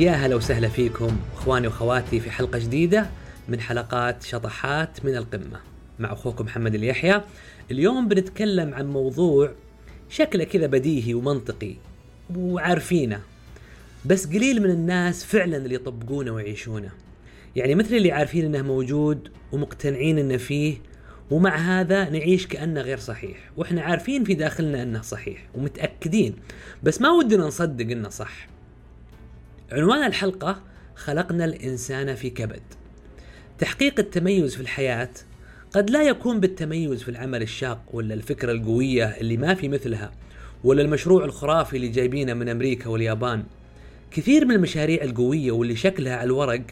يا هلا وسهلا فيكم اخواني واخواتي في حلقة جديدة من حلقات شطحات من القمة مع أخوكم محمد اليحيى. اليوم بنتكلم عن موضوع شكله كذا بديهي ومنطقي وعارفينه بس قليل من الناس فعلا اللي يطبقونه ويعيشونه. يعني مثل اللي عارفين إنه موجود ومقتنعين إنه فيه ومع هذا نعيش كأنه غير صحيح. وإحنا عارفين في داخلنا إنه صحيح ومتأكدين بس ما ودنا نصدق إنه صح. عنوان الحلقة خلقنا الإنسان في كبد. تحقيق التميز في الحياة قد لا يكون بالتميز في العمل الشاق ولا الفكرة القوية اللي ما في مثلها ولا المشروع الخرافي اللي جايبينه من أمريكا واليابان. كثير من المشاريع القوية واللي شكلها على الورق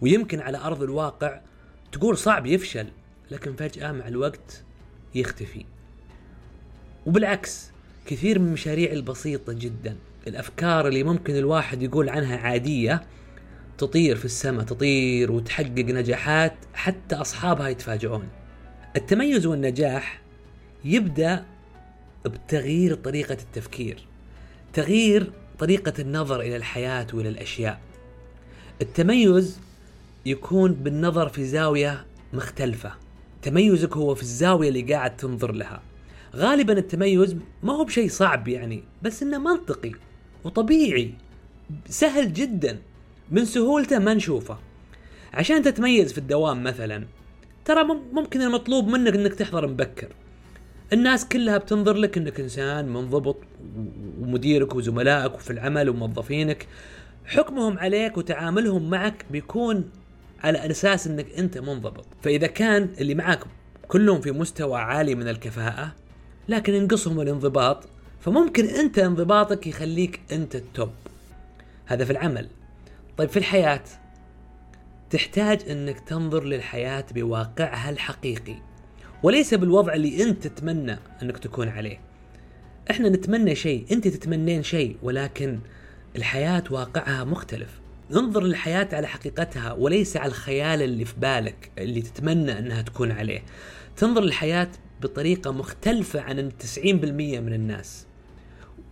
ويمكن على أرض الواقع تقول صعب يفشل لكن فجأة مع الوقت يختفي. وبالعكس كثير من المشاريع البسيطة جدا الأفكار اللي ممكن الواحد يقول عنها عادية تطير في السماء تطير وتحقق نجاحات حتى أصحابها يتفاجئون. التميز والنجاح يبدأ بتغيير طريقة التفكير تغيير طريقة النظر إلى الحياة وإلى الأشياء. التميز يكون بالنظر في زاوية مختلفة. تميزك هو في الزاوية اللي قاعد تنظر لها. غالبا التميز ما هو بشيء صعب يعني بس إنه منطقي. وطبيعي سهل جدا من سهولته ما نشوفه. عشان تتميز في الدوام مثلا ترى ممكن المطلوب منك إنك تحضر مبكر. الناس كلها بتنظر لك إنك إنسان منضبط ومديرك وزملائك وفي العمل وموظفينك. حكمهم عليك وتعاملهم معك بيكون على أساس إنك أنت منضبط. فإذا كان اللي معك كلهم في مستوى عالي من الكفاءة لكن ينقصهم الانضباط فممكن أنت انضباطك يخليك أنت التوب. هذا في العمل. طيب في الحياة تحتاج أنك تنظر للحياة بواقعها الحقيقي وليس بالوضع اللي أنت تتمنى أنك تكون عليه. إحنا نتمنى شيء أنت تتمنين شيء ولكن الحياة واقعها مختلف. انظر للحياة على حقيقتها وليس على الخيال اللي في بالك اللي تتمنى أنها تكون عليه. تنظر للحياة بطريقة مختلفة عن 90% من الناس.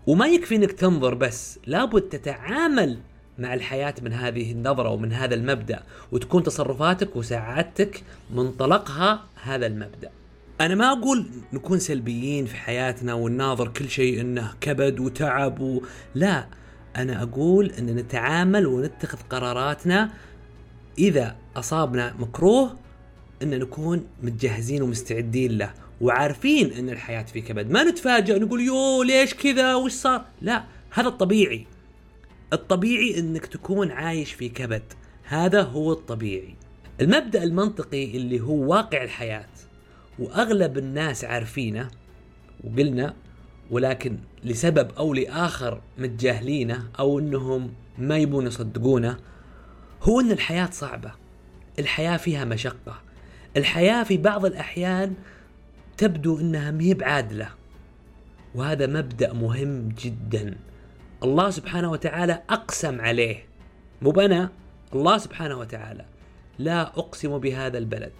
وما يكفي إنك تنظر بس لابد تتعامل مع الحياة من هذه النظرة ومن هذا المبدأ وتكون تصرفاتك وساعاتك منطلقها هذا المبدأ. أنا ما أقول نكون سلبيين في حياتنا ونناظر كل شيء إنه كبد وتعب و... لا أنا أقول إن نتعامل ونتخذ قراراتنا إذا أصابنا مكروه إن نكون متجهزين ومستعدين له وعارفين إن الحياة في كبد ما نتفاجئ نقول يو ليش كذا؟ وش صار؟ لا هذا الطبيعي. الطبيعي إنك تكون عايش في كبد. هذا هو الطبيعي. المبدأ المنطقي اللي هو واقع الحياة وأغلب الناس عارفينه وقلنا ولكن لسبب أو لآخر متجاهلينه أو إنهم ما يبون يصدقونه هو إن الحياة صعبة. الحياة فيها مشقة. الحياة في بعض الأحيان تبدو إنها مهي بعادلة. وهذا مبدأ مهم جدا. الله سبحانه وتعالى أقسم عليه. مو بنا الله سبحانه وتعالى. لا أقسم بهذا البلد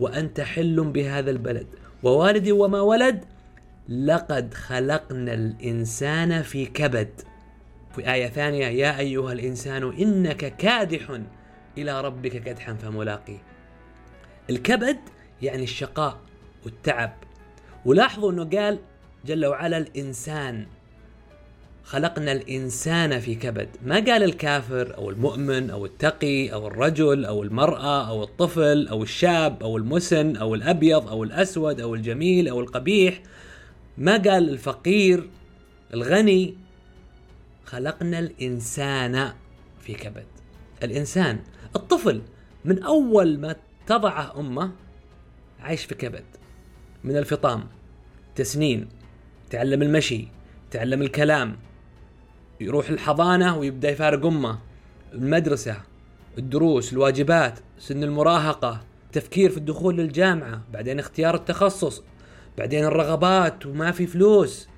وأنت حل بهذا البلد. ووالد وما ولد لقد خلقنا الإنسان في كبد. في آية ثانية يا أيها الإنسان إنك كادح إلى ربك كدحا فملاقيه. الكبد يعني الشقاء والتعب. ولاحظوا إنه قال جل وعلا الإنسان خلقنا الإنسان في كبد. ما قال الكافر أو المؤمن أو التقي أو الرجل أو المرأة أو الطفل أو الشاب أو المسن أو الأبيض أو الأسود أو الجميل أو القبيح. ما قال الفقير الغني خلقنا الإنسان في كبد. الإنسان الطفل من أول ما تضعه أمه عايش في كبد من الفطام تسنين تعلم المشي تعلم الكلام يروح الحضانة ويبدأ يفارق أمه المدرسة الدروس الواجبات سن المراهقة تفكير في الدخول للجامعة بعدين اختيار التخصص بعدين الرغبات وما في فلوس.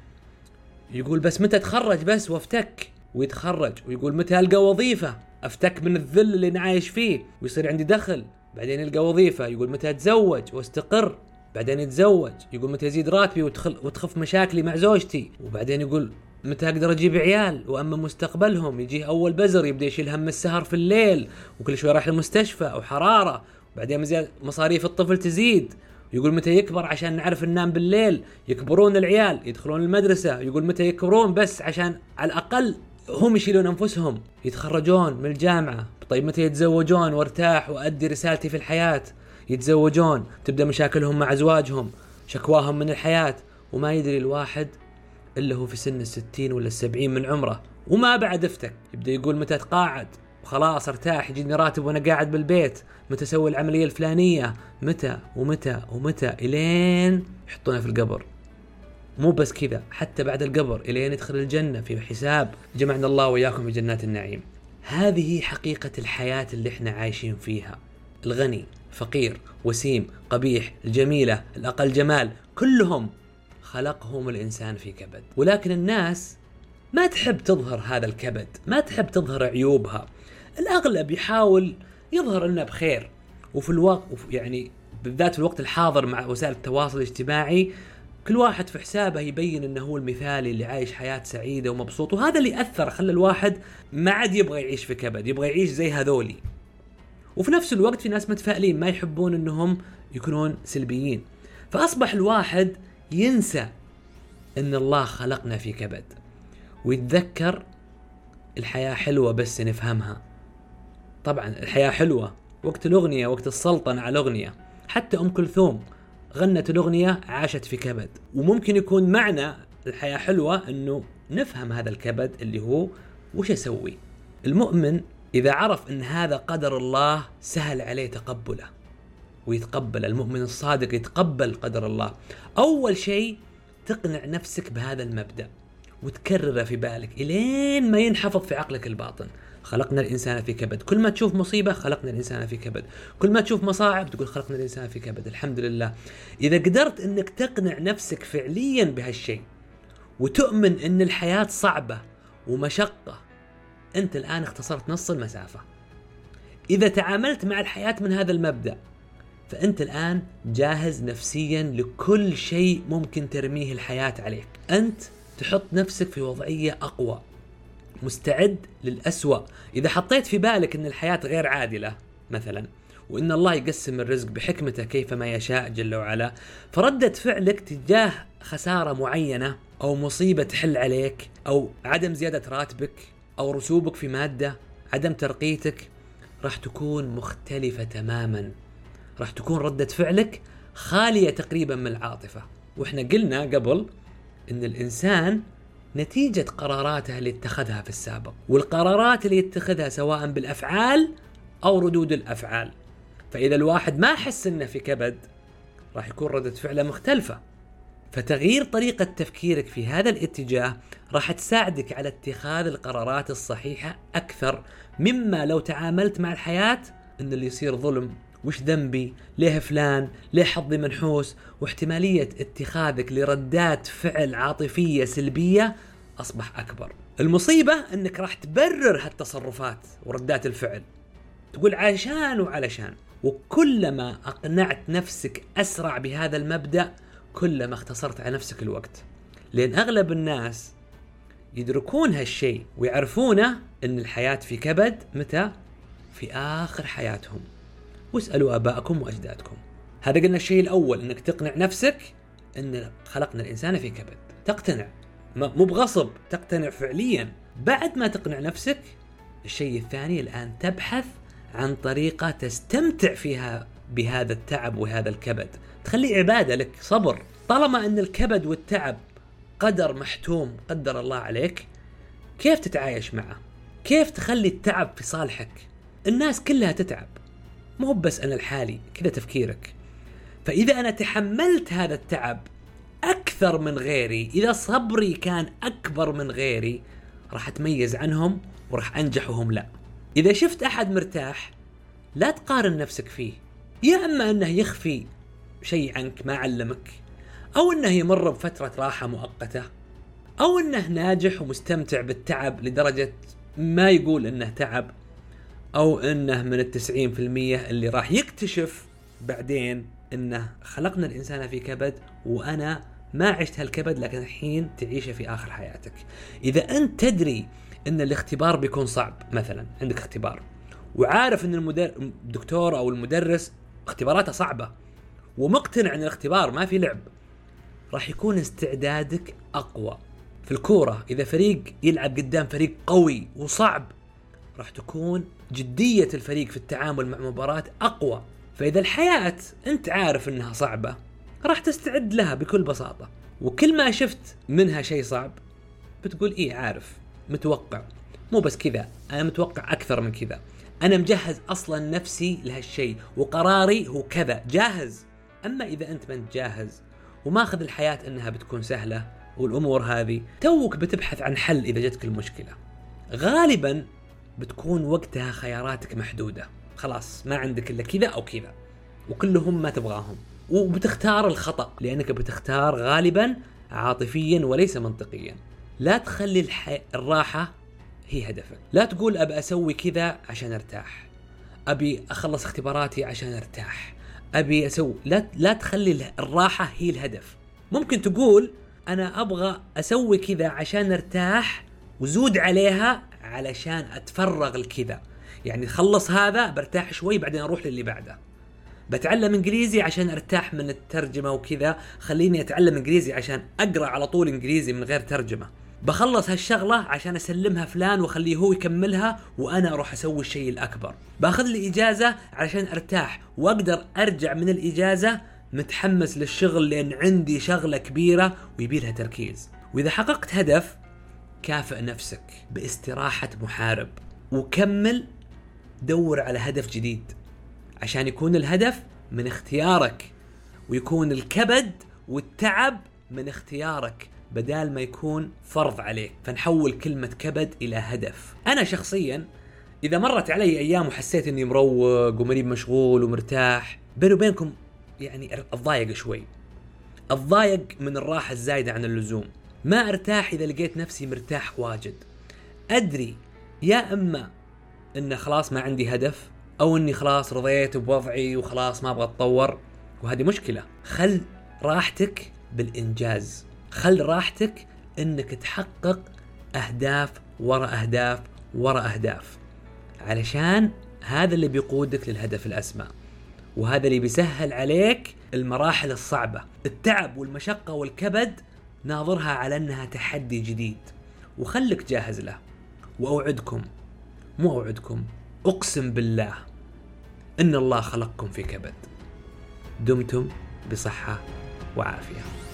يقول بس متى اتخرج بس وافتك. ويتخرج ويقول متى ألقى وظيفة؟ أفتك من الذل اللي أنا عايش فيه. ويصير عندي دخل. بعدين يلقى وظيفة يقول متى أتزوج؟ واستقر. بعدين يتزوج يقول متى يزيد راتبي وتخل وتخف مشاكلي مع زوجتي. وبعدين يقول متى أقدر أجيب عيال؟ وأما مستقبلهم يجيه أول بزر يبدأ يشيل هم السهر في الليل وكل شوي راح المستشفى أو حرارة. وبعدين مصاريف الطفل تزيد. يقول متى يكبر عشان نعرف ننام بالليل؟ يكبرون العيال يدخلون المدرسة. يقول متى يكبرون بس عشان على الأقل هم يشيلون أنفسهم يتخرجون من الجامعة. طيب متى يتزوجون؟ وارتاح وأدي رسالتي في الحياة. يتزوجون تبدأ مشاكلهم مع أزواجهم شكواهم من الحياة. وما يدري الواحد إلا هو في سن الستين ولا السبعين من عمره. وما بعد أفتك يبدأ يقول متى أتقاعد؟ خلاص أرتاح يجيني راتب وأنا قاعد بالبيت. متى أسوي العملية الفلانية؟ متى ومتى ومتى؟ إلين يحطونه في القبر. مو بس كذا حتى بعد القبر إلين يدخل الجنة في حساب جمعنا الله وإياكم في جنات النعيم. هذه حقيقة الحياة اللي إحنا عايشين فيها. الغني فقير وسيم قبيح الجميلة الأقل جمال كلهم خلقهم الإنسان في كبد. ولكن الناس ما تحب تظهر هذا الكبد ما تحب تظهر عيوبها. الأغلب يحاول يظهر انه بخير وفي الوقت يعني بالذات في الوقت الحاضر مع وسائل التواصل الاجتماعي كل واحد في حسابه يبين إنه هو المثالي اللي عايش حياة سعيدة ومبسوط وهذا اللي أثر خلى الواحد ما عاد يبغى يعيش في كبد يبغى يعيش زي هذولي. وفي نفس الوقت في ناس متفائلين ما يحبون إنهم يكونون سلبيين. فأصبح الواحد ينسى إن الله خلقنا في كبد ويتذكر الحياة حلوة بس نفهمها. طبعا الحياة حلوة وقت الأغنية وقت السلطنة على الأغنية حتى أم كلثوم غنت الأغنية عاشت في كبد. وممكن يكون معنى الحياة حلوة أنه نفهم هذا الكبد اللي هو وش أسوي المؤمن إذا عرف أن هذا قدر الله سهل عليه تقبله. ويتقبل المؤمن الصادق يتقبل قدر الله. أول شيء تقنع نفسك بهذا المبدأ وتكرره في بالك إلين ما ينحفظ في عقلك الباطن. خلقنا الإنسان في كبد. كل ما تشوف مصيبة خلقنا الإنسان في كبد. كل ما تشوف مصاعب تقول خلقنا الإنسان في كبد. الحمد لله. إذا قدرت إنك تقنع نفسك فعليا بهالشيء وتؤمن إن الحياة صعبة ومشقة أنت الآن اختصرت نص المسافة. إذا تعاملت مع الحياة من هذا المبدأ فأنت الآن جاهز نفسيا لكل شيء ممكن ترميه الحياة عليك. أنت تحط نفسك في وضعية أقوى. مستعد للأسوأ. إذا حطيت في بالك أن الحياة غير عادلة مثلا وأن الله يقسم الرزق بحكمته كيفما يشاء جل وعلا فردة فعلك تجاه خسارة معينة أو مصيبة تحل عليك أو عدم زيادة راتبك أو رسوبك في مادة عدم ترقيتك راح تكون مختلفة تماما. راح تكون ردة فعلك خالية تقريبا من العاطفة. وإحنا قلنا قبل إن الإنسان نتيجة قراراته اللي اتخذها في السابق والقرارات اللي يتخذها سواء بالأفعال أو ردود الأفعال. فإذا الواحد ما حس إنه في كبد راح يكون ردة فعله مختلفة. فتغيير طريقة تفكيرك في هذا الاتجاه راح تساعدك على اتخاذ القرارات الصحيحة أكثر مما لو تعاملت مع الحياة إن اللي يصير ظلم. وش ذنبي؟ ليه فلان؟ ليه حظي منحوس؟ واحتمالية اتخاذك لردات فعل عاطفية سلبية أصبح أكبر. المصيبة أنك راح تبرر هالتصرفات وردات الفعل. تقول عشان وعلشان. وكلما أقنعت نفسك أسرع بهذا المبدأ كلما اختصرت على نفسك الوقت. لأن أغلب الناس يدركون هالشيء ويعرفونه أن الحياة في كبد متى؟ في آخر حياتهم. واسألوا آباءكم وأجدادكم. هذا قلنا الشيء الأول أنك تقنع نفسك أن خلقنا الإنسان في كبد. تقتنع. مو بغصب تقتنع فعليا. بعد ما تقنع نفسك الشيء الثاني الآن تبحث عن طريقة تستمتع فيها بهذا التعب وهذا الكبد. تخليه عبادة لك صبر. طالما أن الكبد والتعب قدر محتوم قدر الله عليك كيف تتعايش معه؟ كيف تخلي التعب في صالحك؟ الناس كلها تتعب. مو بس أنا الحالي كذا تفكيرك. فإذا أنا تحملت هذا التعب أكثر من غيري إذا صبري كان أكبر من غيري راح أتميز عنهم وراح أنجح وهم لا. إذا شفت أحد مرتاح لا تقارن نفسك فيه. يا أما أنه يخفي شيء عنك ما علمك أو أنه يمر بفترة راحة مؤقتة أو أنه ناجح ومستمتع بالتعب لدرجة ما يقول أنه تعب. أو إنه من التسعين في المية اللي راح يكتشف بعدين إنه خلقنا الإنسان في كبد وأنا ما عشت هالكبد لكن الحين تعيشه في آخر حياتك إذا أنت تدري إن الاختبار بيكون صعب مثلا عندك اختبار وعارف إن. الدكتور أو المدرس اختباراته صعبة ومقتنع إن الاختبار ما في لعب راح يكون استعدادك أقوى في الكورة إذا فريق يلعب قدام فريق قوي وصعب راح تكون جدية الفريق في التعامل مع مباراة أقوى. فإذا الحياة أنت عارف إنها صعبة راح تستعد لها بكل بساطة. وكل ما شفت منها شيء صعب بتقول إيه عارف متوقع. مو بس كذا أنا متوقع أكثر من كذا. أنا مجهز أصلا نفسي لهالشيء وقراري هو كذا. جاهز. أما إذا أنت ما أنت جاهز وماخذ الحياة إنها بتكون سهلة والأمور هذه توك بتبحث عن حل إذا جتك المشكلة. غالبا بتكون وقتها خياراتك محدودة. خلاص ما عندك إلا كذا أو كذا. وكلهم ما تبغاهم. وبتختار الخطأ لأنك بتختار غالبا عاطفيا وليس منطقيا. لا تخلي الح... الراحة هي هدفك. لا تقول ابى أسوي كذا عشان أرتاح. أبي أخلص اختباراتي عشان أرتاح. أبي أسوي لا لا تخلي الراحة هي الهدف. ممكن تقول أنا أبغى أسوي كذا عشان أرتاح وزود عليها علشان أتفرغ لكذا. يعني خلص هذا برتاح شوي بعدين أروح للي بعده. بتعلم إنجليزي عشان أرتاح من الترجمة وكذا. خليني أتعلم إنجليزي عشان أقرأ على طول إنجليزي من غير ترجمة. بخلص هالشغلة عشان أسلمها فلان وأخليه هو يكملها وأنا أروح أسوي الشيء الأكبر. باخذ إجازة عشان أرتاح وأقدر أرجع من الإجازة متحمس للشغل لأن عندي شغلة كبيرة ويبي لها تركيز. وإذا حققت هدف كافئ نفسك باستراحة محارب. وكمل دور على هدف جديد. عشان يكون الهدف من اختيارك ويكون الكبد والتعب من اختيارك بدال ما يكون فرض عليك. فنحول كلمة كبد إلى هدف. أنا شخصيا إذا مرت علي أيام وحسيت إني مروق وماني مشغول ومرتاح بيني وبينكم يعني أتضايق شوي. أتضايق من الراحة الزايدة عن اللزوم. ما أرتاح إذا لقيت نفسي مرتاح واجد. أدري يا أما إن خلاص ما عندي هدف أو إني خلاص رضيت بوضعي وخلاص ما أبغى أتطور وهذه مشكلة. خل راحتك بالإنجاز. خل راحتك إنك تحقق أهداف ورا أهداف ورا أهداف. علشان هذا اللي بيقودك للهدف الأسمى. وهذا اللي بيسهل عليك المراحل الصعبة. التعب والمشقة والكبد ناظرها على أنها تحدي جديد. وخلك جاهز له. وأوعدكم مو أوعدكم أقسم بالله إن الله خلقكم في كبد. دمتم بصحة وعافية.